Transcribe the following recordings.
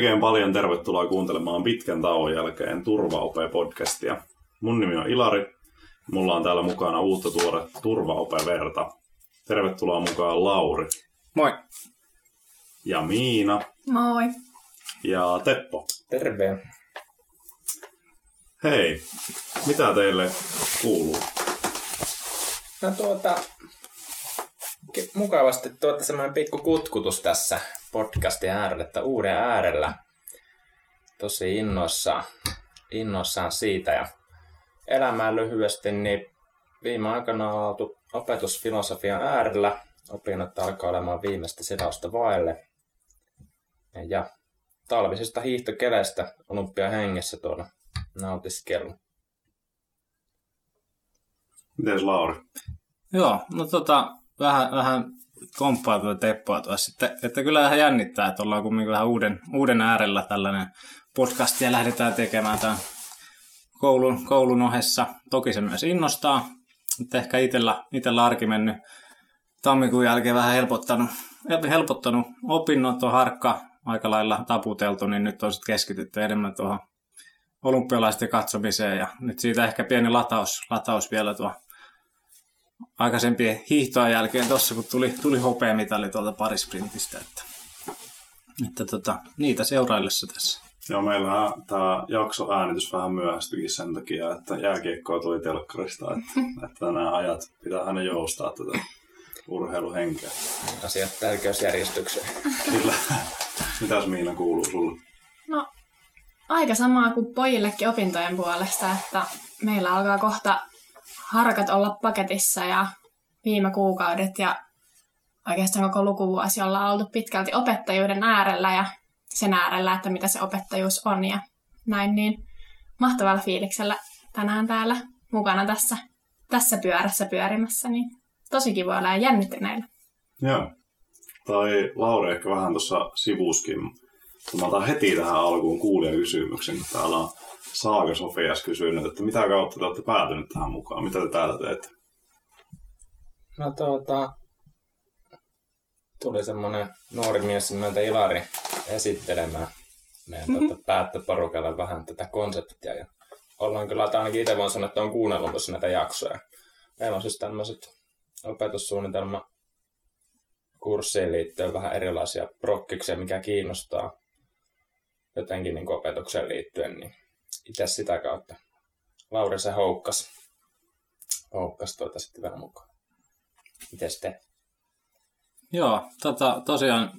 Oikein paljon tervetuloa kuuntelemaan pitkän tauon jälkeen Turvaope-podcastia. Mun nimi on Ilari. Mulla on täällä mukana uutta tuore Turvaope-verta. Tervetuloa mukaan Lauri. Moi. Ja Miina. Moi. Ja Teppo. Terve. Hei, mitä teille kuuluu? No tuota, mukavasti tuota semmoinen pikku kutkutus tässä podcastin äärellä, että uuden äärellä. Tosi innoissaan, innoissaan siitä ja elämään lyhyesti, niin viime aikana on oltu opetusfilosofian äärellä. Opinnot alkaa olemaan viimeistä silausta vaille. Ja talvisesta hiihtokeleistä olympia hengessä tuolla nautiskellut. Mites Lauri? Joo, no tota, vähän, vähän komppaa tuota Teppoa tuossa, että, että kyllä vähän jännittää, että ollaan kumminkin vähän uuden, uuden äärellä tällainen podcast ja lähdetään tekemään tämän koulun, koulun ohessa. Toki se myös innostaa, mutta ehkä itsellä, itsellä arki mennyt tammikuun jälkeen vähän helpottanut, helpottanut opinnot, on harkka aika lailla taputeltu, niin nyt on sitten keskitytty enemmän tuohon olympialaisten katsomiseen. Ja nyt siitä ehkä pieni lataus, lataus vielä tuo aikaisempien hiihtojen jälkeen tuossa, kun tuli, tuli hopeamitali tuolta parisprintistä, että, että tota, niitä seuraillessa tässä. Joo, meillä tämä jakso äänitys vähän myöhästyikin sen takia, että jääkiekkoa tuli telkkarista, että, että nämä ajat pitää aina joustaa tätä urheiluhenkeä. Asiat tärkeysjärjestykseen. Kyllä. Mitäs Miina kuuluu sulle? No, aika samaa kuin pojillekin opintojen puolesta, että meillä alkaa kohta harkat olla paketissa ja viime kuukaudet ja oikeastaan koko lukuvuosi ollaan oltu pitkälti opettajuuden äärellä ja sen äärellä, että mitä se opettajuus on ja näin, niin mahtavalla fiiliksellä tänään täällä mukana tässä, tässä pyörässä pyörimässä, niin tosi kiva olla ja jännittäneillä. Joo. Tai Lauri ehkä vähän tuossa sivuskin. Mä otan heti tähän alkuun kuulijakysymyksen, kun täällä on Saaga Sofias kysynyt, että mitä kautta te olette päätyneet tähän mukaan? Mitä te täällä teette? No tuota, tuli semmoinen nuori mies nimeltä Ilari esittelemään meidän mm-hmm. tuota, päättöporukalle vähän tätä konseptia. Ja ollaan kyllä, että ainakin itse voin sanoa, että on kuunnellut tuossa näitä jaksoja. Meillä on siis tämmöiset opetussuunnitelma kurssiin liittyen vähän erilaisia prokkiksia, mikä kiinnostaa jotenkin niin opetukseen liittyen, niin itse sitä kautta Lauri se houkkas, houkkas tuota sitten vähän mukaan. Miten sitten? Joo, tota, tosiaan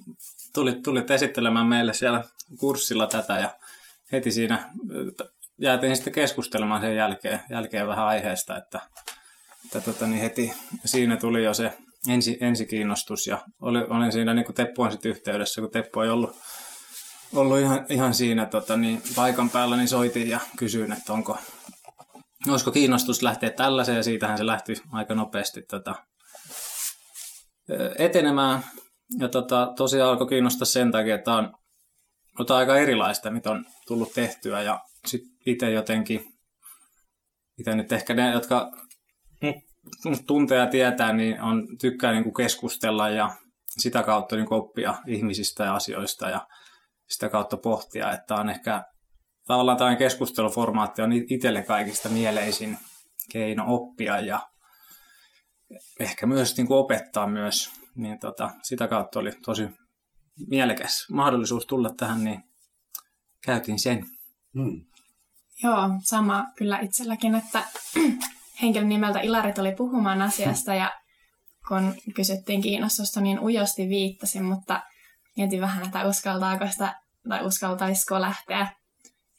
tulit, tulit esittelemään meille siellä kurssilla tätä ja heti siinä jäätiin sitten keskustelemaan sen jälkeen, jälkeen vähän aiheesta, että, että tota, niin heti siinä tuli jo se ensi, ensikiinnostus ja oli, olin siinä niin kuin Teppu on sitten yhteydessä, kun Teppu ei ollut, ollut ihan, ihan siinä tota, niin paikan päällä, niin soitin ja kysyin, että onko, olisiko kiinnostus lähteä tällaiseen ja siitähän se lähti aika nopeasti tota, etenemään. Ja tota, tosiaan alkoi kiinnostaa sen takia, että on, on aika erilaista, mitä on tullut tehtyä ja sitten itse jotenkin, itse nyt ehkä ne, jotka tuntee ja tietää, niin on, tykkää niin kuin keskustella ja sitä kautta niin oppia ihmisistä ja asioista ja sitä kautta pohtia, että on ehkä tavallaan tämä keskusteluformaatti on itselle kaikista mieleisin keino oppia ja ehkä myös niin kuin opettaa myös, niin tota, sitä kautta oli tosi mielekäs mahdollisuus tulla tähän, niin käytin sen. Hmm. Joo, sama kyllä itselläkin, että henkilön nimeltä Ilari tuli puhumaan asiasta ja kun kysyttiin kiinnostusta, niin ujosti viittasin, mutta mietin vähän, että uskaltaako sitä tai uskaltaisiko lähteä.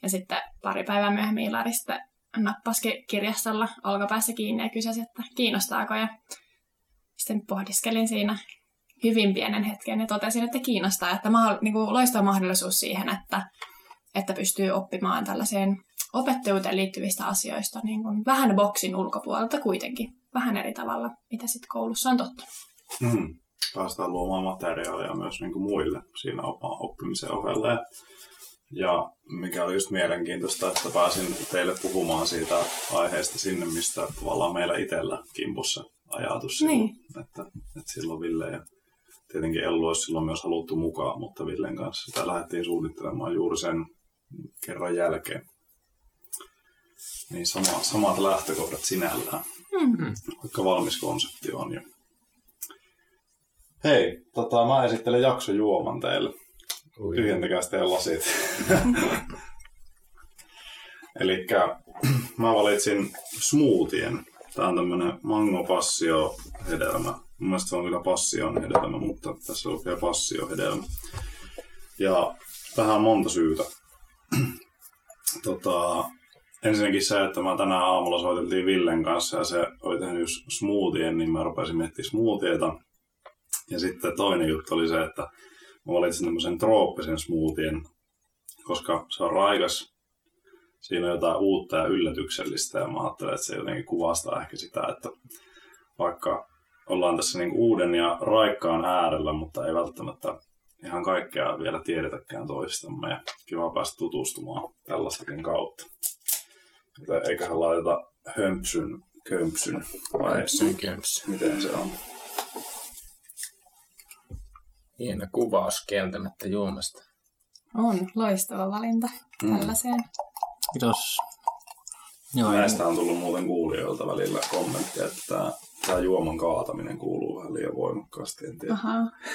Ja sitten pari päivää myöhemmin Ilari sitten nappasi kirjastolla olkapäässä kiinni ja kysäsi, että kiinnostaako. Ja sitten pohdiskelin siinä hyvin pienen hetken ja totesin, että kiinnostaa, että ma- niin kuin loistava mahdollisuus siihen, että, että pystyy oppimaan tällaiseen opettajuuteen liittyvistä asioista niin kuin vähän boksin ulkopuolelta kuitenkin, vähän eri tavalla, mitä sitten koulussa on totta. Mm. Päästään luomaan materiaalia myös niin kuin muille siinä oman oppimisen ohella. Ja, mikä oli just mielenkiintoista, että pääsin teille puhumaan siitä aiheesta sinne, mistä tavallaan meillä itsellä kimpussa ajatus niin. silloin, että, että silloin Ville ja tietenkin Ellu olisi silloin myös haluttu mukaan, mutta Villen kanssa sitä lähdettiin suunnittelemaan juuri sen kerran jälkeen. Niin sama, samat lähtökohdat sinällään, Hmm. vaikka valmis konsepti on jo. Hei, tota, mä esittelen jaksojuoman teille. Ui. Tyhjentäkää sitten lasit. Eli mä valitsin smoothien. Tää on tämmönen mango passio hedelmä. Mun mielestä se on kyllä passion hedelmä, mutta tässä lukee passio hedelmä. Ja tähän on monta syytä. tota, ensinnäkin se, että mä tänään aamulla soiteltiin Villen kanssa ja se oli tehnyt smoothien, niin mä rupesin miettimään smoothieta. Ja sitten toinen juttu oli se, että mä valitsin tämmöisen trooppisen smoothien, koska se on raikas. Siinä on jotain uutta ja yllätyksellistä ja mä ajattelen, että se jotenkin kuvastaa ehkä sitä, että vaikka ollaan tässä niin uuden ja raikkaan äärellä, mutta ei välttämättä ihan kaikkea vielä tiedetäkään toistamme ja kiva päästä tutustumaan tällaistakin kautta. Joten eiköhän laiteta hömpsyn, kömpsyn vai Kömpsyn, kömpsyn. miten se on. Hieno kuvaus kieltämättä juomasta. On loistava valinta Mm. tällaiseen. Kiitos. Joo, Näistä on tullut muuten kuulijoilta välillä kommenttia, että tämä, tämä juoman kaataminen kuuluu vähän liian voimakkaasti. En tiedä.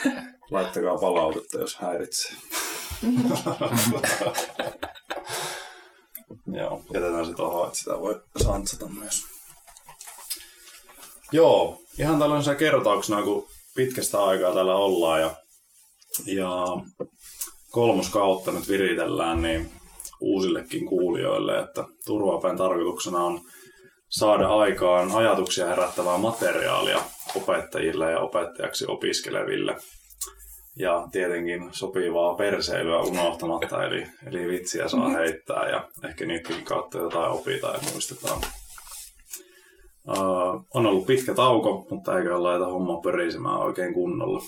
Laittakaa palautetta, jos häiritsee. Joo, jätetään se tuohon, että sitä voi santsata myös. Joo, ihan tällaisena kertauksena, kun pitkästä aikaa täällä ollaan ja, ja kolmoskautta nyt viritellään, niin uusillekin kuulijoille, että turvaapäin tarkoituksena on saada aikaan ajatuksia herättävää materiaalia opettajille ja opettajaksi opiskeleville. Ja tietenkin sopivaa perseilyä unohtamatta, eli, eli vitsiä saa heittää ja ehkä niidenkin kautta jotain opitaan ja muistetaan. Uh, on ollut pitkä tauko, mutta eiköhän laita homma pörisemään oikein kunnolla.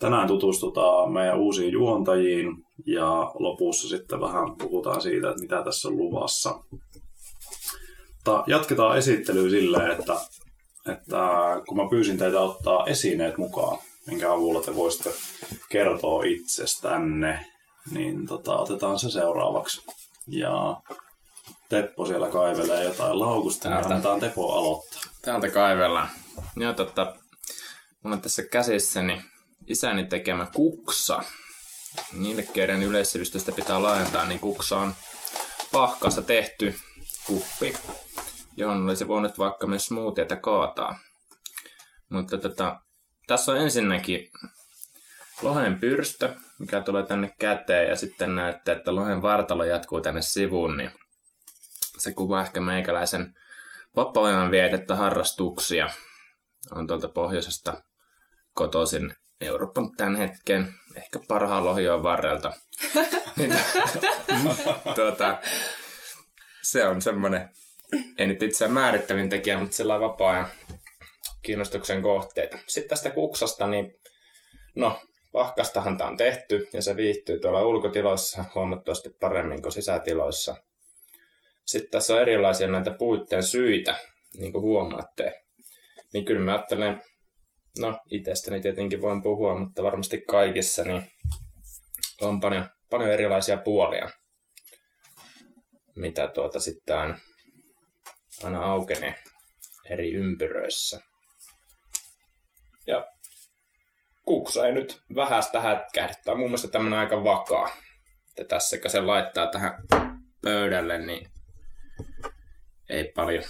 Tänään tutustutaan meidän uusiin juontajiin ja lopussa sitten vähän puhutaan siitä, että mitä tässä on luvassa. Mutta jatketaan esittelyä silleen, että, että kun mä pyysin teitä ottaa esineet mukaan, minkä avulla te voisitte kertoa itsestänne, niin tota, otetaan se seuraavaksi. Ja Teppo siellä kaivelee jotain laukusta, niin Täältä. annetaan Teppo aloittaa. Täältä kaivellaan. Joo, tota, mulla on tässä käsissäni isäni tekemä kuksa. Niille, keiden yleissivistystä pitää laajentaa, niin kuksa on pahkasta tehty kuppi, johon olisi voinut vaikka myös smoothieta kaataa. Mutta tota, tässä on ensinnäkin lohen pyrstö, mikä tulee tänne käteen, ja sitten näette, että lohen vartalo jatkuu tänne sivuun, niin se kuvaa ehkä meikäläisen vapaa-ajan vietettä harrastuksia. On tuolta pohjoisesta kotoisin Euroopan tämän hetken, ehkä parhaan lohjoon varrelta. Tu- tuota, se on semmoinen, ei nyt itseään määrittävin tekijä, mutta sillä on vapaa-ajan kiinnostuksen kohteita. Sitten tästä kuksasta, niin no, vahkastahan tämä on tehty ja se viihtyy tuolla ulkotiloissa huomattavasti paremmin kuin sisätiloissa. Sitten tässä on erilaisia näitä puitteen syitä, niin kuin huomaatte. Niin kyllä mä ajattelen, no itsestäni tietenkin voin puhua, mutta varmasti kaikissa, niin on paljon, paljon erilaisia puolia, mitä tuota sitten aina, aina aukenee eri ympyröissä. Ja kuksa ei nyt vähästä hätkähdä. Tämä on mun mielestä tämmöinen aika vakaa. Että tässä kun se laittaa tähän pöydälle, niin ei paljon,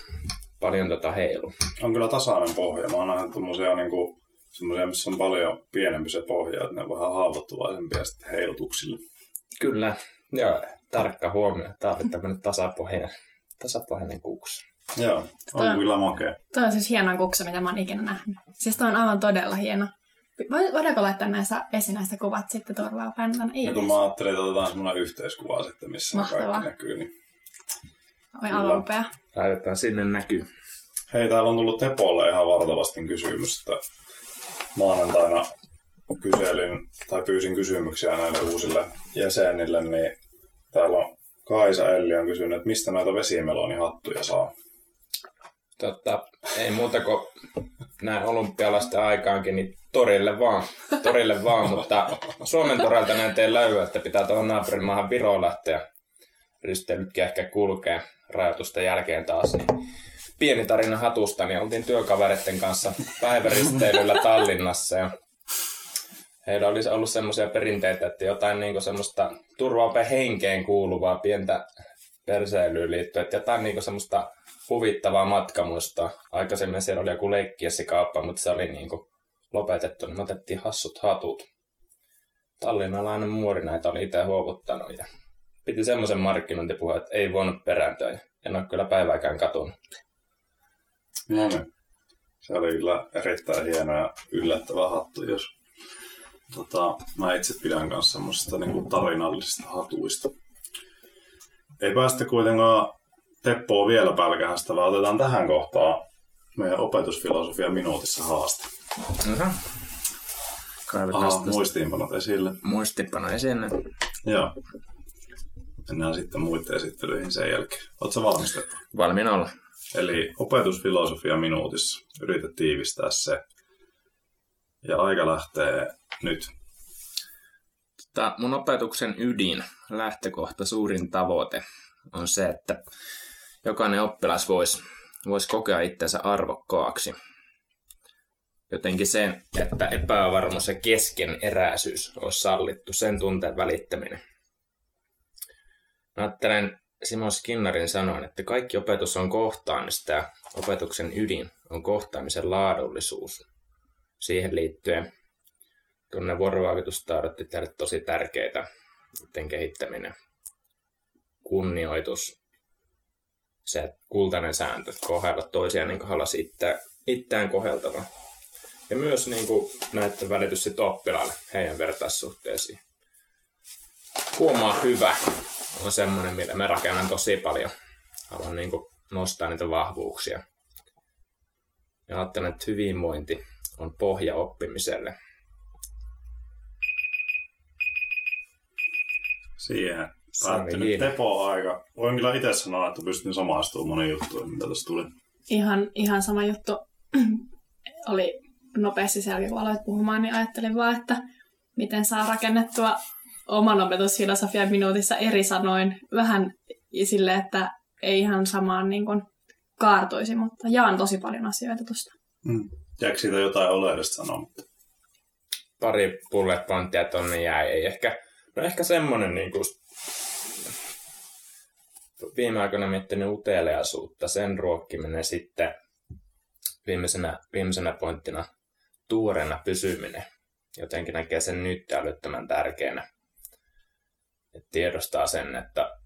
paljon tota heilu. On kyllä tasainen pohja. Mä oon nähnyt tommosia niinku, semmosia, missä on paljon pienempi se pohja, että ne on vähän haavoittuvaisempia sitten heilutuksille. Kyllä, joo, tarkka huomio. Tämä oli tämmöinen tasapohjainen, tasapohjainen kuksu. Joo, on Tää- kyllä makea. Tuo on siis hienoin kuksa, mitä mä oon ikinä nähnyt. Siis toi on aivan todella hieno. Voi- Voidaanko laittaa näistä esineistä kuvat sitten turvaa päin? Ei Ja kun mä ajattelin, että otetaan semmoinen yhteiskuva sitten, missä Mahtavaa. kaikki näkyy. Niin. Oi aivan upea. Laitetaan sinne näkyy. Hei, täällä on tullut Tepolle ihan valtavasti kysymys, että maanantaina kyselin tai pyysin kysymyksiä näille uusille jäsenille, niin täällä on Kaisa Elli on kysynyt, että mistä noita vesimelonihattuja saa. Tota, ei muuta kuin näin olympialaisten aikaankin, niin torille vaan, torille vaan, mutta Suomen torilta näin teen löyä, että pitää tuohon naapurimaahan Viroon lähteä. Risteilytkin ehkä kulkee rajoitusten jälkeen taas, niin pieni tarina hatusta, niin oltiin työkavereiden kanssa päiväristeilyllä Tallinnassa ja heillä olisi ollut semmoisia perinteitä, että jotain niin semmoista turvaupe henkeen kuuluvaa pientä perseilyyn liittyen, että jotain niin semmoista huvittavaa matkamuista. Aikaisemmin siellä oli joku kauppa, mutta se oli niin lopetettu, niin me otettiin hassut hatut. Tallinnalainen muori näitä oli itse huovuttanut ja piti semmoisen markkinointipuheen, että ei voinut perääntyä. En ole kyllä päivääkään katunut. No niin. Se oli kyllä erittäin hieno ja yllättävä hattu, jos tota, mä itse pidän kanssa semmoisista niin tarinallisista hatuista. Ei päästä kuitenkaan Teppoa vielä pälkähästä, vaan otetaan tähän kohtaan meidän opetusfilosofia minuutissa haaste. Mm-hmm. Aha, muistiinpanot esille. Muistiinpano esille. Joo. Mennään sitten muiden esittelyihin sen jälkeen. Oletko valmistettu? Valmiina olla. Eli opetusfilosofia minuutissa. Yritä tiivistää se. Ja aika lähtee nyt. Tota, mun opetuksen ydin, lähtökohta, suurin tavoite on se, että jokainen oppilas voisi vois kokea itsensä arvokkaaksi. Jotenkin se, että epävarmuus ja keskeneräisyys olisi sallittu, sen tunteen välittäminen. Ajattelen Simon Skinnarin sanoin, että kaikki opetus on kohtaamista ja opetuksen ydin on kohtaamisen laadullisuus. Siihen liittyen tunne vuorovaikutustaidot teille tosi tärkeitä, niiden kehittäminen, kunnioitus, se kultainen sääntö, kohdella toisiaan niin haluaisi itseään, itseään koheltava. Ja myös niin kuin näette välitys sitten oppilaalle heidän vertaissuhteisiin. Huomaa hyvä on semmoinen, millä mä rakennan tosi paljon. Haluan niin kuin nostaa niitä vahvuuksia. Ja ajattelen, että hyvinvointi on pohja oppimiselle. Siihen päättynyt Tepo-aika. Voin kyllä itse sanoa, että pystyn samaistumaan moniin juttuihin, mitä tässä tuli. Ihan, ihan sama juttu oli nopeasti siellä, kun aloit puhumaan, niin ajattelin vaan, että miten saa rakennettua oman opetusfilosofian minuutissa eri sanoin. Vähän sille, että ei ihan samaan niin kuin kaartuisi, mutta jaan tosi paljon asioita tuosta. Mm. Jääkö siitä jotain oleellista sanoa? Pari bullet pointtia tonne jäi. Ei ehkä, no ehkä semmoinen niin kuin viime aikoina miettinyt uteliaisuutta, sen ruokkiminen sitten viimeisenä, viimeisenä pointtina tuorena pysyminen. Jotenkin näkee sen nyt älyttömän tärkeänä. Et tiedostaa sen, että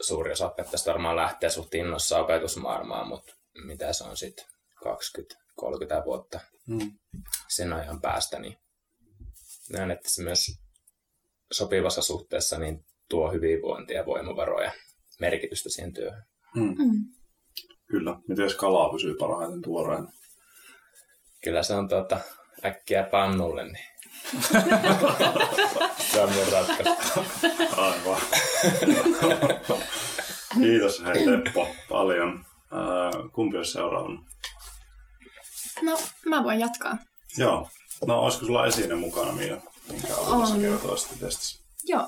suuri osa opettajista varmaan lähtee suht innossa opetusmaailmaan, mutta mitä se on sitten 20-30 vuotta mm. sen ajan päästä, niin näen, että se myös sopivassa suhteessa niin tuo hyvinvointia ja voimavaroja merkitystä siihen työhön. Mm. Mm. Kyllä. Miten kalaa pysyy parhaiten tuoreena? Kyllä se on tuota, äkkiä pannulle, niin mun ratkaisu. Aivan. Kiitos hei Teppo paljon. Äh, kumpi olisi seuraavana? No, mä voin jatkaa. Joo. No, olisiko sulla esine mukana, Mia? Minkä on. kertoa sitten testissä? Joo.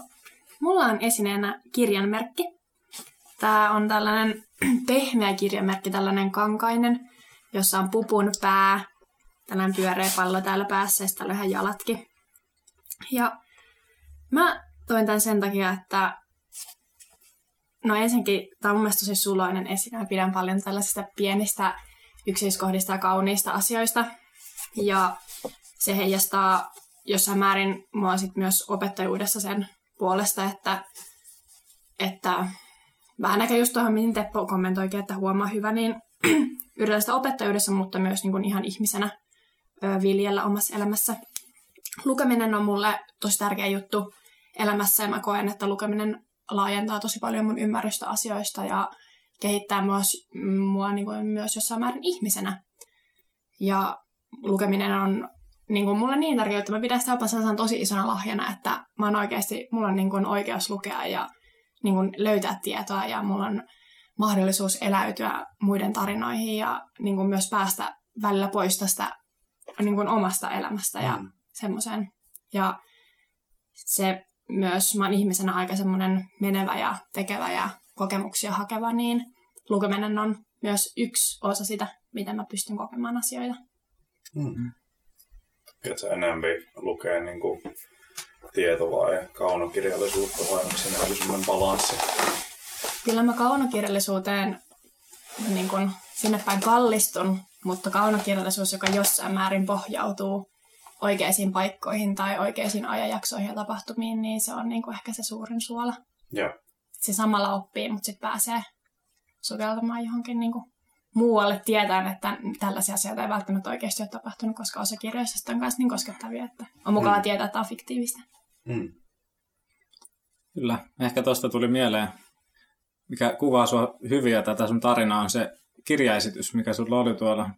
Mulla on esineenä kirjanmerkki. Tämä on tällainen pehmeä kirjanmerkki, tällainen kankainen, jossa on pupun pää, tällainen pyöreä pallo täällä päässä ja sitten ihan jalatkin. Ja mä toin tämän sen takia, että no ensinnäkin tämä on mun mielestä tosi suloinen esine. Mä pidän paljon tällaisista pienistä yksityiskohdista ja kauniista asioista. Ja se heijastaa jossain määrin mua sit myös opettajuudessa sen puolesta, että, että vähän ehkä just tuohon, miten Teppo kommentoikin, että huomaa hyvä, niin yritän sitä opettajuudessa, mutta myös niin kuin ihan ihmisenä viljellä omassa elämässä. Lukeminen on mulle tosi tärkeä juttu elämässä ja mä koen, että lukeminen laajentaa tosi paljon mun ymmärrystä asioista ja kehittää myös, mua niin kuin myös jossain määrin ihmisenä. Ja lukeminen on niin kuin mulle niin tärkeää, että mä pidän sitä opassansan tosi isona lahjana, että mä oon oikeasti, mulla on niin kuin oikeus lukea ja niin kuin löytää tietoa ja mulla on mahdollisuus eläytyä muiden tarinoihin ja niin kuin myös päästä välillä pois tästä niin kuin omasta elämästä ja Mm. Semmoisen. Ja se myös, mä oon ihmisenä aika semmoinen menevä ja tekevä ja kokemuksia hakeva, niin lukeminen on myös yksi osa sitä, miten mä pystyn kokemaan asioita. Mm. Tykkäätkö sä enempi lukea niin kuin tieto- vai kaunokirjallisuutta vai onko siinä joku semmoinen balanssi? Kyllä mä kaunokirjallisuuteen niin kun sinne päin kallistun, mutta kaunokirjallisuus, joka jossain määrin pohjautuu oikeisiin paikkoihin tai oikeisiin ajanjaksoihin ja tapahtumiin, niin se on niin kuin ehkä se suurin suola. Joo. Se samalla oppii, mutta sitten pääsee soveltamaan johonkin niin kuin muualle tietäen, että tällaisia asioita ei välttämättä oikeasti ole tapahtunut, koska osa kirjoista on myös niin koskettavia, että on mukava Mm. tietää, että tämä on fiktiivistä. Mm. Kyllä, ehkä tuosta tuli mieleen, mikä kuvaa sua hyvin ja tätä sun tarinaa on se kirjaesitys, mikä sulla oli tuolla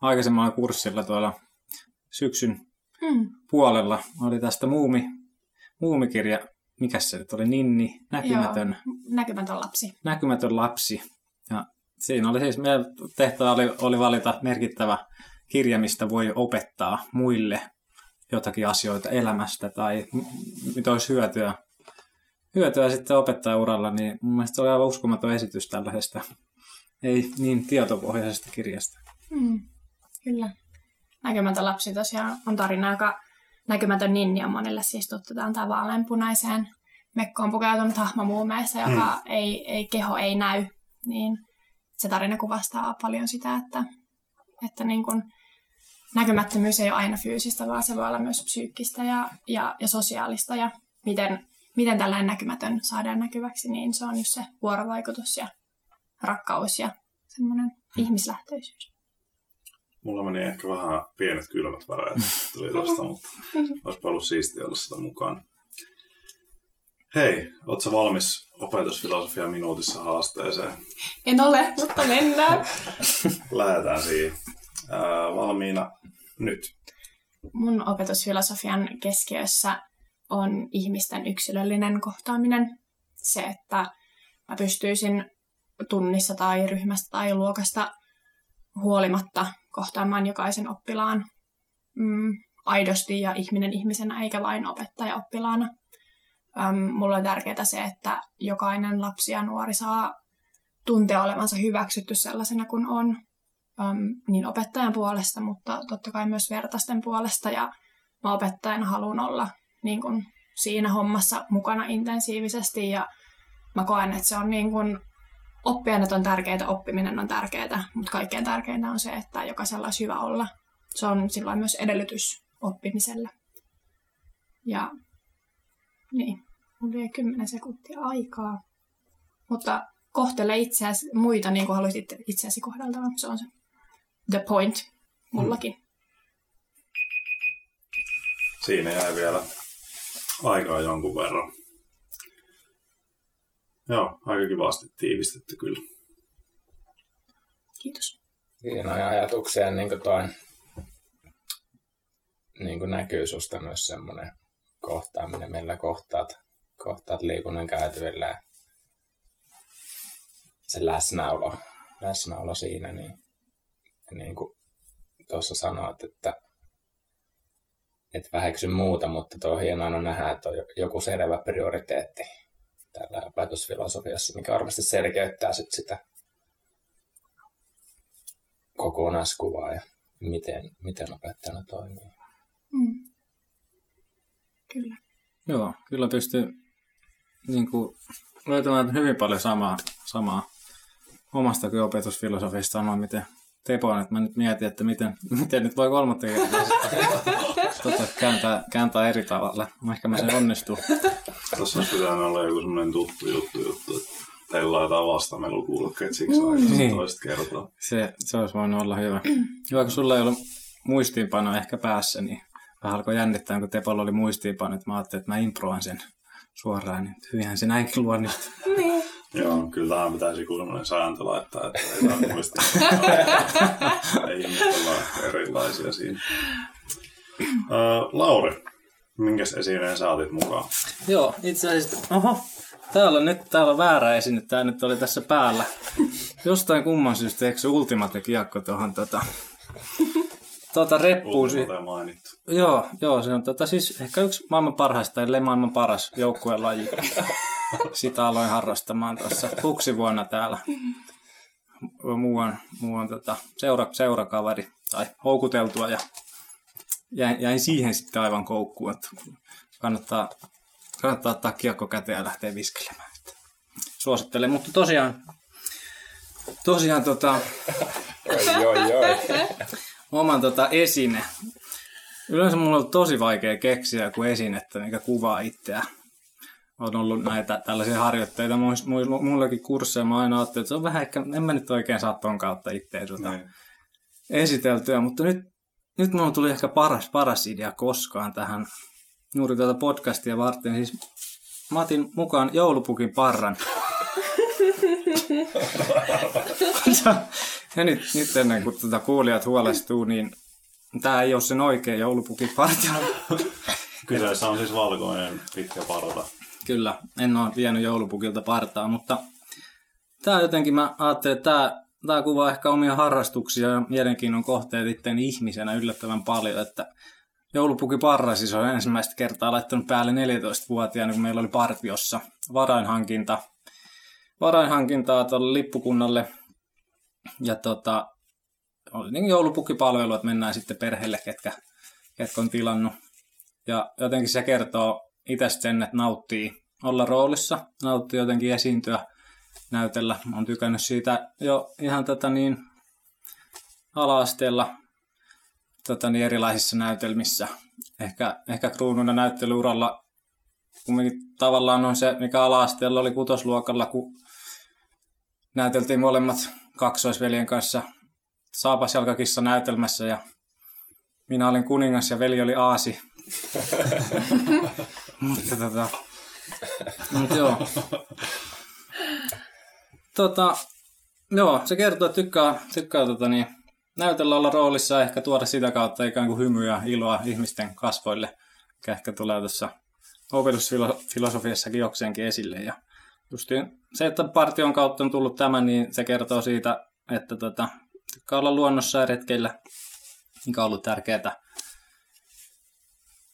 aikaisemmalla kurssilla tuolla syksyn Mm. puolella. Oli tästä muumi, muumikirja, mikä se nyt oli, Ninni, näkymätön, Joo, näkymätön lapsi. näkymätön lapsi. Ja siinä oli siis, meidän tehtävä oli, oli valita merkittävä kirja, mistä voi opettaa muille jotakin asioita elämästä tai mitä olisi hyötyä, hyötyä sitten opettajauralla, niin mun mielestä se oli aivan uskomaton esitys tällaisesta ei niin tietopohjaisesta kirjasta. Mm, kyllä. Näkymätön lapsi tosiaan on tarina, joka näkymätön ninni on monille siis tuttu. Tämä on tämä vaaleanpunaiseen mekkoon pukeutunut hahmo muumeessa, joka Mm. ei, ei, keho ei näy. Niin se tarina kuvastaa paljon sitä, että, että niin kun näkymättömyys ei ole aina fyysistä, vaan se voi olla myös psyykkistä ja, ja, ja sosiaalista. Ja miten, miten tällainen näkymätön saadaan näkyväksi, niin se on just se vuorovaikutus ja rakkaus ja semmoinen ihmislähtöisyys. Mulla meni ehkä vähän pienet kylmät väreet tuli tosta, mutta olisi ollut siistiä olla sitä mukaan. Hei, ootko valmis opetusfilosofia minuutissa haasteeseen? En ole, mutta mennään. Lähdetään siihen. Ää, valmiina nyt. Mun opetusfilosofian keskiössä on ihmisten yksilöllinen kohtaaminen. Se, että mä pystyisin tunnissa tai ryhmästä tai luokasta huolimatta kohtaamaan jokaisen oppilaan mm, aidosti ja ihminen ihmisenä, eikä vain opettaja oppilaana. Öm, mulla on tärkeää se, että jokainen lapsi ja nuori saa tuntea olevansa hyväksytty sellaisena kuin on, äm, niin opettajan puolesta, mutta totta kai myös vertaisten puolesta. Ja mä opettajana haluan olla niin kun, siinä hommassa mukana intensiivisesti ja mä koen, että se on niin kun, oppijana on tärkeää, oppiminen on tärkeää, mutta kaikkein tärkeintä on se, että jokaisella olisi hyvä olla. Se on silloin myös edellytys oppimiselle. Ja niin, mulla oli 10 sekuntia aikaa. Mutta kohtele itseäsi, muita niin kuin haluaisit itse- itseäsi kohdeltavan. Se on se the point mullakin. Siinä jäi vielä aikaa jonkun verran. Joo, aika kivasti tiivistetty kyllä. Kiitos. Hienoja ajatuksia, niin kuin toi niin kuin näkyy susta myös semmoinen kohtaaminen, millä kohtaat, kohtaat liikunnan käytävillä ja se läsnäolo, läsnäolo siinä, niin, niin kuin tuossa sanoit, että et väheksy muuta, mutta tuo on hienoa nähdä, että on joku selvä prioriteetti tällä opetusfilosofiassa, mikä varmasti selkeyttää sit sitä kokonaiskuvaa ja miten, miten opettajana toimii. Mm. Kyllä. Joo, kyllä pystyy niin kuin, löytämään hyvin paljon samaa, samaa omastakin opetusfilosofiasta samaa, miten Tepo on, että mä nyt mietin, että miten, miten nyt voi kolmatta kertaa tota, kääntää, kääntää eri tavalla. Ehkä mä sen onnistuu. Tuossa olisi pitänyt olla joku semmoinen tuttu juttu, juttu että teillä on jotain vastamelukuulokkeet siksi aikaa Niin. toista kertaa. Se, se olisi voinut olla hyvä. Hyvä, kun sulla ei ollut muistiinpano ehkä päässä, niin vähän alkoi jännittää, kun Tepolla oli muistiinpano, että mä ajattelin, että mä improan sen suoraan, niin hyvinhän se näinkin luonnistuu. Niin. Joo, kyllä tähän pitäisi joku semmoinen sääntö laittaa, että ei saa muistaa. ei olla ehkä erilaisia siinä. Ö, Lauri, minkäs esineen sä otit mukaan? Joo, itse asiassa, oho, täällä on nyt täällä on väärä esine, tää nyt oli tässä päällä. Jostain kumman syystä, eikö se Ultimate kiekko tuohon tota, tota reppuun. si-. Joo, joo, se on tota, siis ehkä yksi maailman parhaista, ellei maailman paras joukkuelaji. Sitä aloin harrastamaan tuossa vuonna täällä. Muuan, muuan tota, seura, seurakaveri tai houkuteltua ja jäin, jäin siihen sitten aivan koukkuun, että kannattaa, kannattaa ottaa kiekko käteen ja lähteä viskelemään. Että suosittelen, mutta tosiaan, tosiaan tota, Oi, oi, oi. Oman tota esine. Yleensä mulla on tosi vaikea keksiä joku esinettä, mikä kuvaa itseä. On ollut näitä tällaisia harjoitteita mullakin kursseja. Mä aina ajattelin, että se on vähän ehkä, en mä nyt oikein saa ton kautta itseä tota Niin. esiteltyä, mutta nyt, nyt mulla tuli ehkä paras, paras idea koskaan tähän juuri tätä podcastia varten. Siis mä otin mukaan joulupukin parran. ja nyt, nyt ennen kuin tuota kuulijat huolestuu, niin tämä ei ole sen oikea joulupukin parta. Kyseessä on siis valkoinen pitkä parta. Kyllä, en ole vienyt joulupukilta partaa, mutta tämä jotenkin mä ajattelin, että tämä, tämä kuvaa ehkä omia harrastuksia ja mielenkiinnon kohteet itteen ihmisenä yllättävän paljon, että joulupuki parra siis on ensimmäistä kertaa laittanut päälle 14-vuotiaana, kun meillä oli partiossa varainhankinta, varainhankintaa tuolle lippukunnalle ja tota, oli niin joulupukipalvelu, että mennään sitten perheelle, ketkä, ketkä on tilannut. Ja jotenkin se kertoo itsestä sen, että nauttii olla roolissa, nauttii jotenkin esiintyä, näytellä. Olen tykännyt siitä jo ihan tätä niin ala-asteella tota niin erilaisissa näytelmissä. Ehkä, ehkä kruununa näyttelyuralla kumminkin tavallaan on se, mikä ala-asteella oli kutosluokalla, kun näyteltiin molemmat kaksoisveljen kanssa Saapasjalkakissa näytelmässä ja minä olin kuningas ja veli oli aasi. Mutta tota, mut joo. Tota, joo, se kertoo, että tykkää, tykkää tota, niin, näytellä olla roolissa ja ehkä tuoda sitä kautta ikään kuin hymyä ja iloa ihmisten kasvoille, mikä ehkä tulee tuossa opetusfilosofiassakin jokseenkin esille. Ja justiin se, että partion kautta on tullut tämä, niin se kertoo siitä, että tota, tykkää olla luonnossa ja retkeillä, mikä on ollut tärkeää,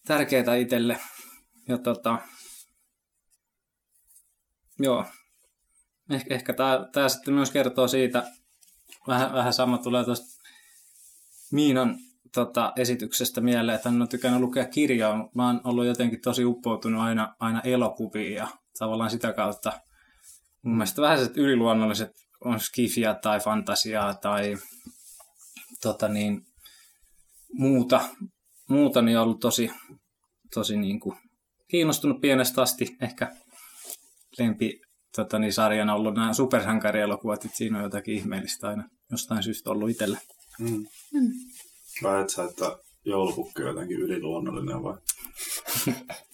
tärkeää itselle. Ja tota, joo, ehkä, ehkä tämä, sitten myös kertoo siitä, vähän, vähän sama tulee tuosta Miinan tota, esityksestä mieleen, että hän on tykännyt lukea kirjaa. Mä oon ollut jotenkin tosi uppoutunut aina, aina elokuviin ja tavallaan sitä kautta mun mielestä vähäiset yliluonnolliset on skifiä tai fantasiaa tai tota niin, muuta, muuta, niin on ollut tosi, tosi niin kuin kiinnostunut pienestä asti. Ehkä lempi tota niin, sarjana ollut nämä supersankarielokuvat, että siinä on jotakin ihmeellistä aina jostain syystä ollut itselle. Mm. Väet sä, että joulupukki on jotenkin yliluonnollinen vai?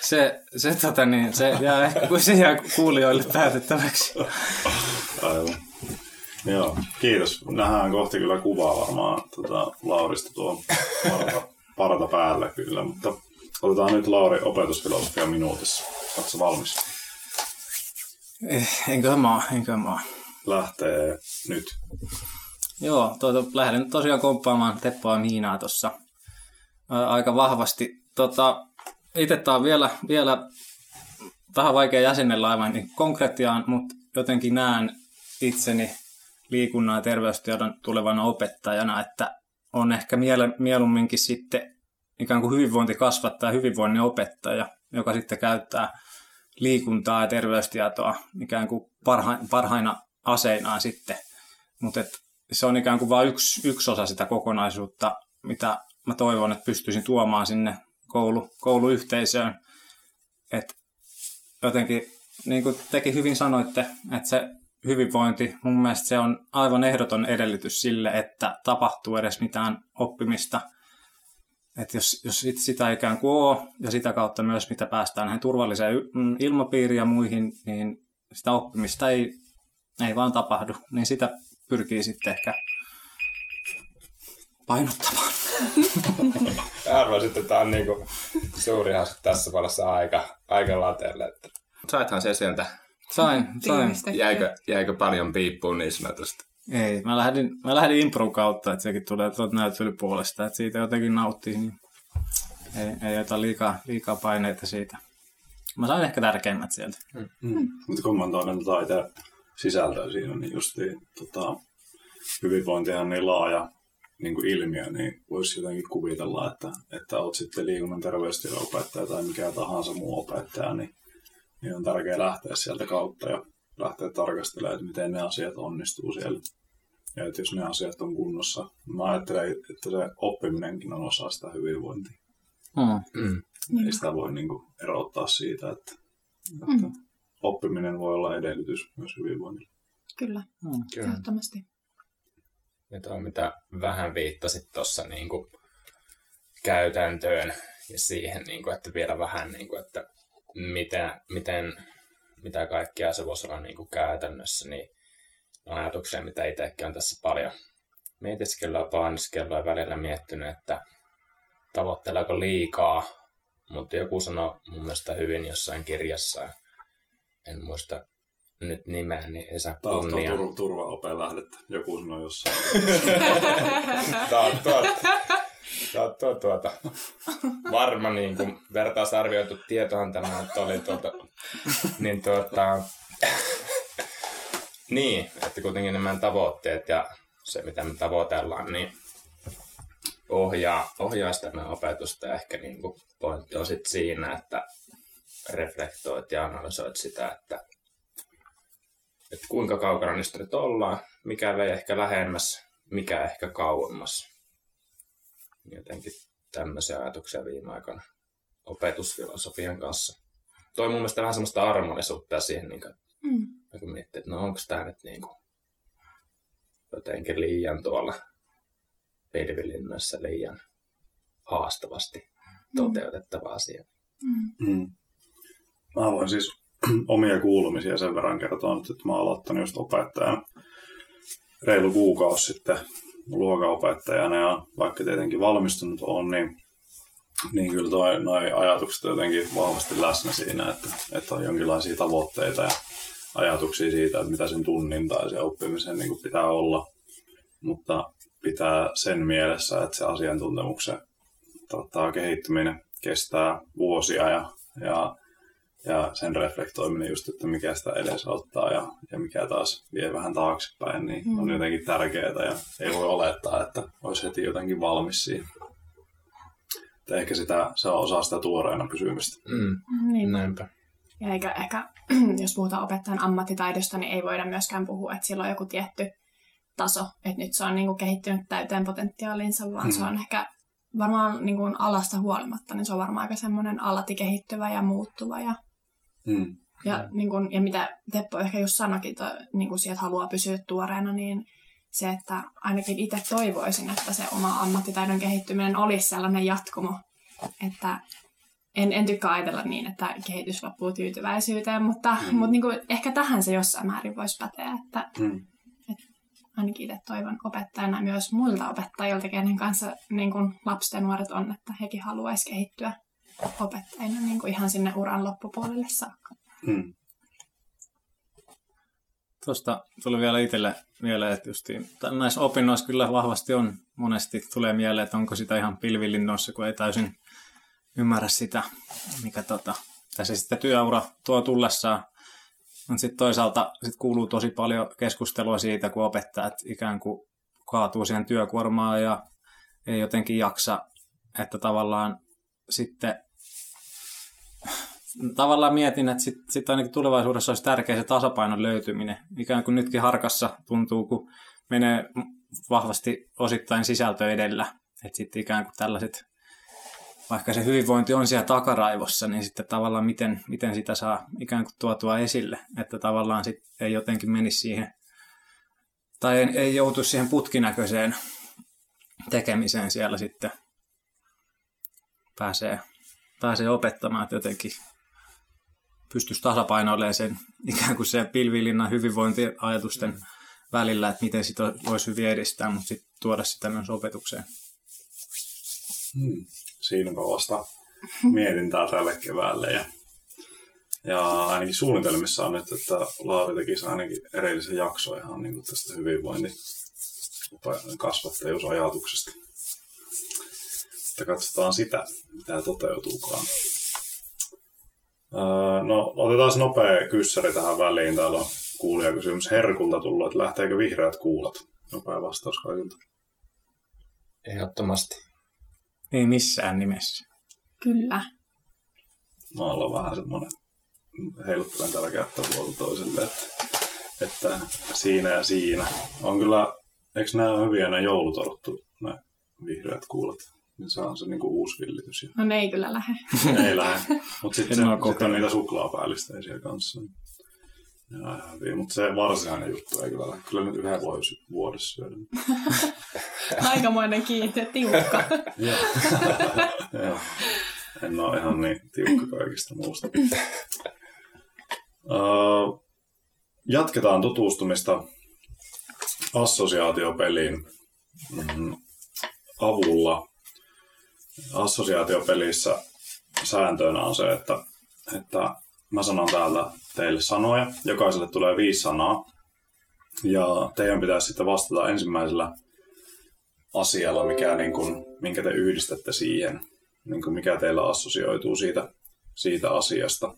Se, se, tota niin, se jää se jää kuulijoille päätettäväksi. Aivan. Joo, kiitos. Nähdään kohti kyllä kuvaa varmaan tota, Laurista tuo parta, parta päällä kyllä, mutta otetaan nyt Lauri opetusfilosofia minuutissa. Oletko valmis? Eh, Enköhän mä enköhän mä. Lähtee nyt. Joo, tuota, lähden tosiaan komppaamaan Teppoa Miinaa tuossa aika vahvasti. Tota, itse tää on vielä, vielä vähän vaikea jäsennellä aivan niin konkretiaan, mutta jotenkin näen itseni liikunnan ja terveystiedon tulevana opettajana, että on ehkä miele, mieluumminkin sitten ikään kuin hyvinvointikasvattaja ja hyvinvoinnin opettaja, joka sitten käyttää liikuntaa ja terveystietoa ikään kuin parha, parhaina aseinaan sitten. Mutta se on ikään kuin vain yksi, yksi osa sitä kokonaisuutta, mitä mä toivon, että pystyisin tuomaan sinne koulu, kouluyhteisöön. Et jotenkin, niin kuin tekin hyvin sanoitte, että se hyvinvointi, mun mielestä se on aivan ehdoton edellytys sille, että tapahtuu edes mitään oppimista. Et jos, jos sitä ikään kuin ole, ja sitä kautta myös mitä päästään näihin turvalliseen mm, ilmapiiriin ja muihin, niin sitä oppimista ei, ei vaan tapahdu. Niin sitä pyrkii sitten ehkä painottamaan. Arvasin, että tämä on niinku suuri haaste tässä valossa aika, aika lateelle. Että... Saithan se sieltä. Sain, sain. Jäikö, jäikö paljon piippuun niin sanotusti? Ei, mä lähdin, mä lähdin impron kautta, että sekin tulee tuolta näyttelypuolesta, että siitä jotenkin nauttii, niin ei, ei ota liikaa, liikaa paineita siitä. Mä sain ehkä tärkeimmät sieltä. Mm. Mutta kommentoin tota itse sisältöä siinä, niin just tota, hyvinvointihan on niin laaja niin kuin ilmiö, niin voisi jotenkin kuvitella, että, että olet sitten liikunnan terveystilaopettaja tai mikä tahansa muu opettaja, niin, niin on tärkeää lähteä sieltä kautta ja lähteä tarkastelemaan, että miten ne asiat onnistuu siellä. Ja että jos ne asiat on kunnossa, mä ajattelen, että se oppiminenkin on osa sitä hyvinvointia. Mm. Mm. Ei sitä voi niin kuin erottaa siitä, että, että Mm. oppiminen voi olla edellytys myös hyvinvoinnille. Kyllä, Mm. Ehdottomasti. Ja tuo, mitä vähän viittasit tuossa niin käytäntöön ja siihen, niin kuin, että vielä vähän, niin kuin, että mitä, miten, mitä kaikkea se voisi olla niin kuin käytännössä, niin ajatuksia, mitä itsekin on tässä paljon mietiskellyt ja painiskellut ja välillä miettinyt, että tavoitteleeko liikaa, mutta joku sanoi mun mielestä hyvin jossain kirjassa, en muista nyt nimeä, niin ei saa Taas kunnia. tur- turvaopeen lähdettä. Joku sanoi jossain. Tää on tuota, tää on tuo, tuota. varma niin kuin, vertaisarvioitu tietohan tämä nyt oli tuota, niin tuota, niin, että kuitenkin nämä tavoitteet ja se mitä me tavoitellaan, niin ohjaa, ohjaa sitä meidän opetusta ja ehkä niin kuin pointti on sit siinä, että reflektoit ja analysoit sitä, että, että kuinka kaukana niistä nyt ollaan, mikä vei ehkä lähemmäs, mikä ehkä kauemmas. Jotenkin tämmöisiä ajatuksia viime aikoina opetusfilosofian kanssa. Toi mun mielestä vähän semmoista armonisuutta siihen, niin kuin, Mm. kun miettii, että no onko tämä nyt niin kuin jotenkin liian tuolla pilvilinnassa liian haastavasti toteutettava asia. Mm. Mm. Mä voin siis omia kuulumisia sen verran kertoa että mä oon aloittanut just opettajana. Reilu kuukausi sitten luokanopettajana ja vaikka tietenkin valmistunut on, niin, niin kyllä toi, noi ajatukset jotenkin vahvasti läsnä siinä, että, että on jonkinlaisia tavoitteita ja ajatuksia siitä, että mitä sen tunnin tai sen oppimisen niin pitää olla, mutta pitää sen mielessä, että se asiantuntemuksen tota, kehittyminen kestää vuosia ja, ja, ja sen reflektoiminen just, että mikä sitä edesauttaa ja, ja mikä taas vie vähän taaksepäin, niin mm. on jotenkin tärkeää ja ei voi olettaa, että olisi heti jotenkin valmis siihen. Että ehkä sitä, se on osa sitä tuoreena pysymistä. Mm, Niin. näinpä. Ja eikä ehkä, jos puhutaan opettajan ammattitaidosta, niin ei voida myöskään puhua, että sillä on joku tietty taso, että nyt se on niin kuin kehittynyt täyteen potentiaalinsa, vaan Mm. se on ehkä varmaan niin kuin alasta huolimatta, niin se on varmaan aika semmoinen alati kehittyvä ja muuttuva. Ja, Mm. ja, niin kuin, ja mitä Teppo ehkä just sanoikin, to, niin kuin sieltä haluaa pysyä tuoreena, niin se, että ainakin itse toivoisin, että se oma ammattitaidon kehittyminen olisi sellainen jatkumo, että en, en tykkää ajatella niin, että kehitys loppuu tyytyväisyyteen, mutta, mm. mutta niin kuin, ehkä tähän se jossain määrin voisi päteä, että Mm. ainakin itse toivon opettajana myös muilta opettajilta, kenen kanssa niin kuin lapset ja nuoret on, että hekin haluaisi kehittyä opettajina niin kuin ihan sinne uran loppupuolelle saakka. Mm. Tuosta tuli vielä itselle mieleen, että justiin, näissä opinnoissa kyllä vahvasti on monesti tulee mieleen, että onko sitä ihan pilvilinnoissa, kun ei täysin ymmärrä sitä, mikä tota, tässä sitten työura tuo tullessaan. Mutta sitten toisaalta sit kuuluu tosi paljon keskustelua siitä, kun opettajat ikään kuin kaatuu siihen työkuormaan ja ei jotenkin jaksa, että tavallaan sitten tavallaan mietin, että sitten sit ainakin tulevaisuudessa olisi tärkeä se tasapainon löytyminen. Ikään kuin nytkin harkassa tuntuu, kun menee vahvasti osittain sisältö edellä. Että sitten ikään kuin tällaiset, vaikka se hyvinvointi on siellä takaraivossa, niin sitten tavallaan miten, miten sitä saa ikään kuin tuotua esille. Että tavallaan sitten ei jotenkin menisi siihen, tai ei, ei joutu siihen putkinäköiseen tekemiseen siellä sitten pääsee, pääsee opettamaan, että jotenkin pystyisi tasapainoilemaan sen ikään kuin se pilvilinnan hyvinvointiajatusten välillä, että miten sitä voisi hyvin edistää, mutta sitten tuoda sitä myös opetukseen. Mm. siinä vasta mietintää tälle keväälle. Ja, ja ainakin suunnitelmissa on nyt, että Lauri tekisi ainakin erillisen jakso ihan niin kuin tästä hyvinvoinnin kasvattajuusajatuksesta. Että katsotaan sitä, mitä toteutuukaan. Öö, no, otetaan nopea kyssäri tähän väliin. Täällä on kuulijakysymys Herkulta tullut, että lähteekö vihreät kuulat? Nopea vastaus kaikilta. Ehdottomasti. Ei missään nimessä. Kyllä. Mä ollaan vähän semmoinen, heiluttelen tällä kättä puolta toiselle, että, että siinä ja siinä. On kyllä, eikö nämä ole hyviä nämä joulutorttu, nämä vihreät kuulat? Niin se on se niinku uusi villitys. Ja No ne ei kyllä lähde. ei lähde. Mutta sitten En sit on niitä suklaapäällisteisiä kanssa. Mutta se varsinainen juttu ei kyllä lähde. Kyllä nyt yhden voi vuodessa syödä. Aikamoinen kiinteä, tiukka. Joo. Joo. En ole ihan niin tiukka kaikista muusta. Uh, jatketaan tutustumista assosiaatiopeliin mm, avulla. Assosiaatiopelissä sääntöönä on se, että, että mä sanon täällä teille sanoja. Jokaiselle tulee viisi sanaa. Ja teidän pitäisi sitten vastata ensimmäisellä asialla, mikä, niin kuin, minkä te yhdistätte siihen, niin kuin mikä teillä assosioituu siitä, siitä asiasta.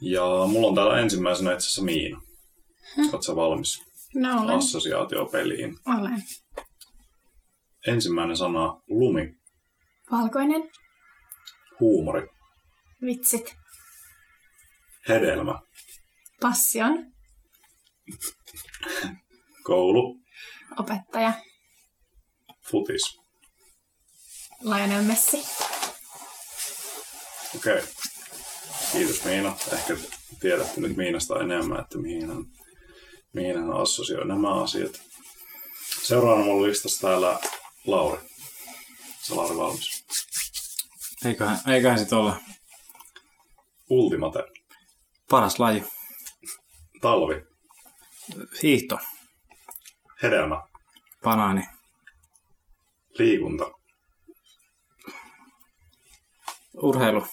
Ja mulla on täällä ensimmäisenä itse asiassa Miina. Oletko valmis No olen. assosiaatiopeliin? olen. Ensimmäinen sana lumi, Valkoinen. huumori, Vitsit. hedelmä, Passion. koulu, Opettaja. futis. Lionel Messi. Okei. Okay. Kiitos Miina. Ehkä tiedätte nyt Miinasta enemmän, että mihin hän, mihin hän assosioi nämä asiat. Seuraavana mulla listassa täällä Lauri. Sä Lauri valmis. Eiköhän, eiköhän sit olla Ultimate. paras laji. Talvi. Hiihto, Hedelmä. banaani, Liikunta. urheilu,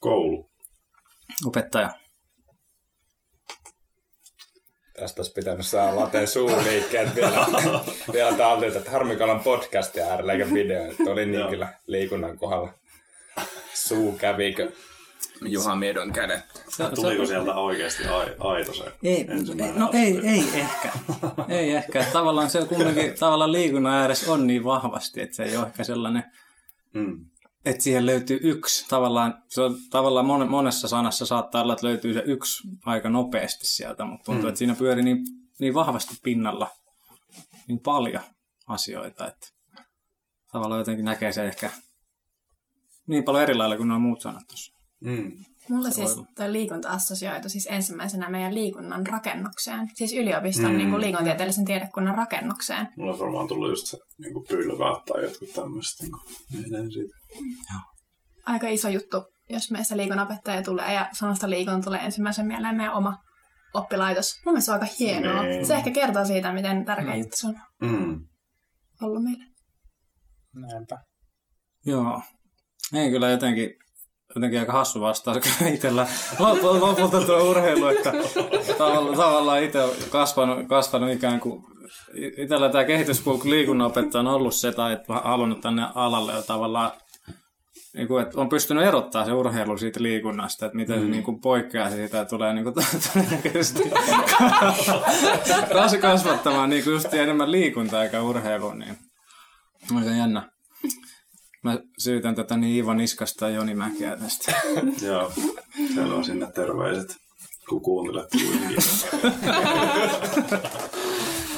Koulu. opettaja, Tästä olisi pitänyt saada lateen suuliikkeet vielä, vielä taltilta, että harmikalan podcastia äärellä eikä video. Että oli niin kyllä liikunnan kohdalla. Suu kävikö Juha Miedon kädet? Tuliko sieltä oikeasti ai, aito se Ei, no ei, ei ehkä. ei ehkä. Tavallaan se kumminkin tavallaan liikunnan ääressä on niin vahvasti, että se ei ole ehkä sellainen, Mm. Että siihen löytyy yksi. Tavallaan, se on, tavallaan mon, monessa sanassa saattaa olla, että löytyy se yksi aika nopeasti sieltä, mutta tuntuu, Mm. että siinä pyörii niin, niin vahvasti pinnalla niin paljon asioita, että tavallaan jotenkin näkee se ehkä niin paljon eri lailla kuin nuo muut sanat tuossa. Mm. Mulla Se siis toi liikunta assosioitu siis ensimmäisenä meidän liikunnan rakennukseen. Siis yliopiston Mm. mm. niin kuin liikuntieteellisen tiedekunnan rakennukseen. Mulla on varmaan tullut just se niin pylväät tai jotkut tämmöiset. Niin menee siitä. Aika iso juttu, jos meistä liikunnanopettaja tulee ja sanosta liikunta tulee ensimmäisen mieleen meidän oma oppilaitos. Mun mielestä se on aika hienoa. Niin. Se ehkä kertoo siitä, miten tärkeä Niin. juttu se on Mm. ollut meille. Näinpä. Joo. Ei kyllä jotenkin, jotenkin aika hassu vastaus kyllä itsellä. Lopulta, tuo urheilu, että tavallaan, itse olen kasvanut, kasvanut ikään kuin itsellä tämä kehityskulku liikunnanopettaja on ollut se, tai että halunnut tänne alalle jo tavallaan niin kuin, että on pystynyt erottaa se urheilu siitä liikunnasta, että miten mm. se niin kuin poikkeaa siitä ja tulee niin kuin, todennäköisesti kas- kasvattamaan niin kuin just enemmän liikuntaa eikä urheilua, niin on se jännä. Mä syytän tätä niin Iivo Niskasta ja Joni Mäkeä tästä. Joo, siellä on sinne terveiset, kun kuuntelet kuitenkin.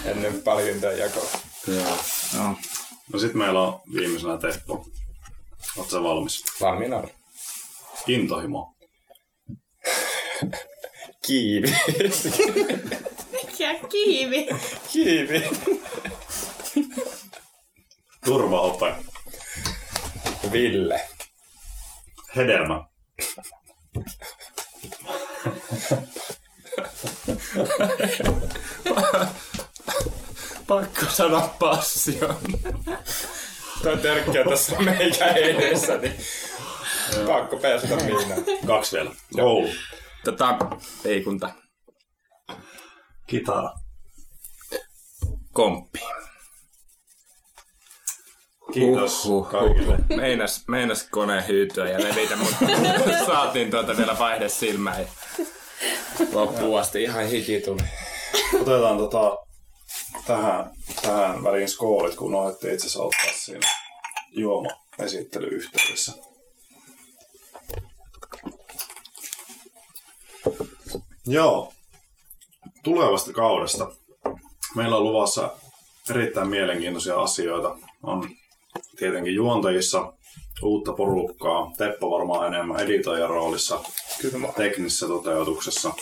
Ennen palkintojen jakoa. Joo. Joo. No sit meillä on viimeisenä Teppo. Oletko sä valmis? Valmiina. Intohimo. Kiivi. Ja kiivi. Kiivi. Turvaope. Ville. Hedelmä. Pakko sanoa passion. toi törkki on tässä meikä edessä, niin pakko pestä Miinaa. Kaksi vielä. Joo. Tota, ei kunta. Kitara. Komppi. Kiitos Huhhuh. kaikille. Meinas, meinas kone hyytyä ja levitä, mutta saatiin tuota vielä vaihde silmään. Ja loppuun asti ihan hiki tuli. Otetaan tota, tähän, tähän väliin skoolit, kun unohdettiin itse asiassa ottaa siinä juoma-esittelyyhteydessä. Joo, tulevasta kaudesta. Meillä on luvassa erittäin mielenkiintoisia asioita. On tietenkin juontajissa uutta porukkaa. Teppo varmaan enemmän editoijan roolissa Kyllä. teknisessä toteutuksessa.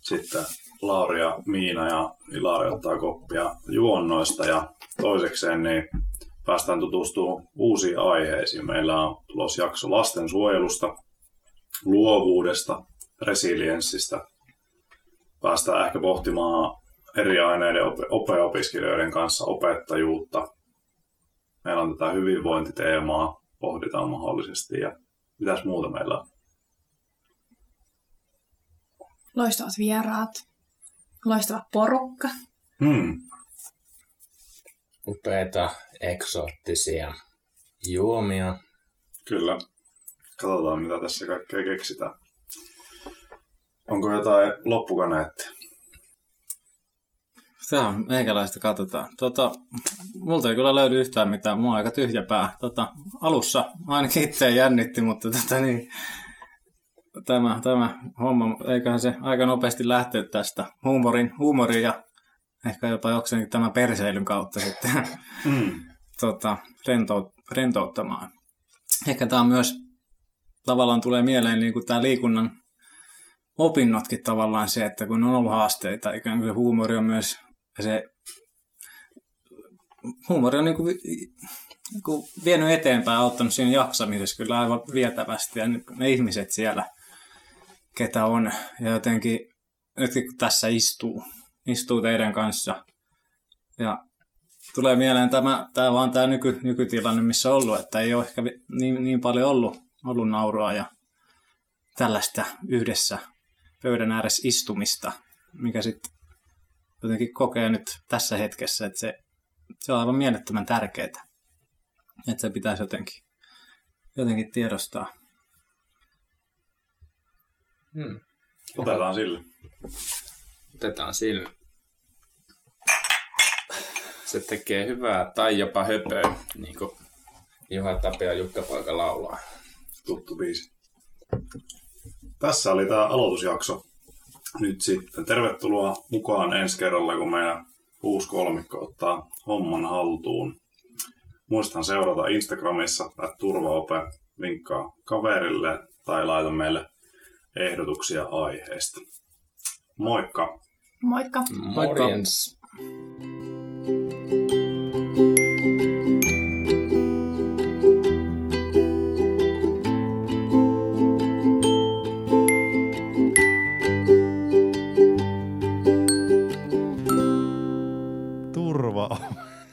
Sitten Lauri ja Miina ja Ilari ottaa koppia juonnoista ja toisekseen niin päästään tutustumaan uusiin aiheisiin. Meillä on tulos jakso lastensuojelusta, luovuudesta, resilienssistä. Päästään ehkä pohtimaan eri aineiden op- opeopiskelijoiden kanssa opettajuutta. Meillä on tätä hyvinvointiteemaa, pohditaan mahdollisesti ja mitäs muuta meillä on. Loistavat vieraat. Loistava porukka. Hmm. Upeita, eksoottisia juomia. Kyllä. Katsotaan, mitä tässä kaikkea keksitään. Onko jotain loppukaneettia? Tämä on meikäläistä, katsotaan. Tota, multa ei kyllä löydy yhtään mitään, mulla on aika tyhjä pää. Tota, alussa ainakin itse jännitti, mutta tota, niin, tämä, tämä homma, eiköhän se aika nopeasti lähteä tästä huumorin, huumorin ja ehkä jopa jokseenkin tämän perseilyn kautta sitten Mm. tota, rento, rentouttamaan. Ehkä tämä on myös tavallaan tulee mieleen niin kuin tämä liikunnan opinnotkin tavallaan se, että kun on ollut haasteita, ikään kuin huumori on myös se huumori on niin kuin, niin kuin vienyt eteenpäin, auttanut siinä jaksamisessa kyllä aivan vietävästi. Ja nyt ne ihmiset siellä, ketä on ja jotenkin nytkin kun tässä istuu, istuu teidän kanssa ja tulee mieleen tämä, tämä vaan tämä nyky, nykytilanne, missä on ollut, että ei ole ehkä niin, niin paljon ollut, ollut naurua ja tällaista yhdessä pöydän ääressä istumista, mikä sitten jotenkin kokee nyt tässä hetkessä, että se, se on aivan mielettömän tärkeää. Että se pitäisi jotenkin, jotenkin tiedostaa. Hmm. Otetaan sille. Otetaan sillä. Se tekee hyvää tai jopa höpöä, niin kuin Juha Tapio ja Jukka Poika laulaa. Tuttu biisi. Tässä oli tämä aloitusjakso. Nyt sitten tervetuloa mukaan ensi kerralla, kun meidän uusi kolmikko ottaa homman haltuun. Muistan seurata Instagramissa, että turvaope linkkaa kaverille tai laita meille ehdotuksia aiheesta. Moikka! Moikka! Moikka. Morjens!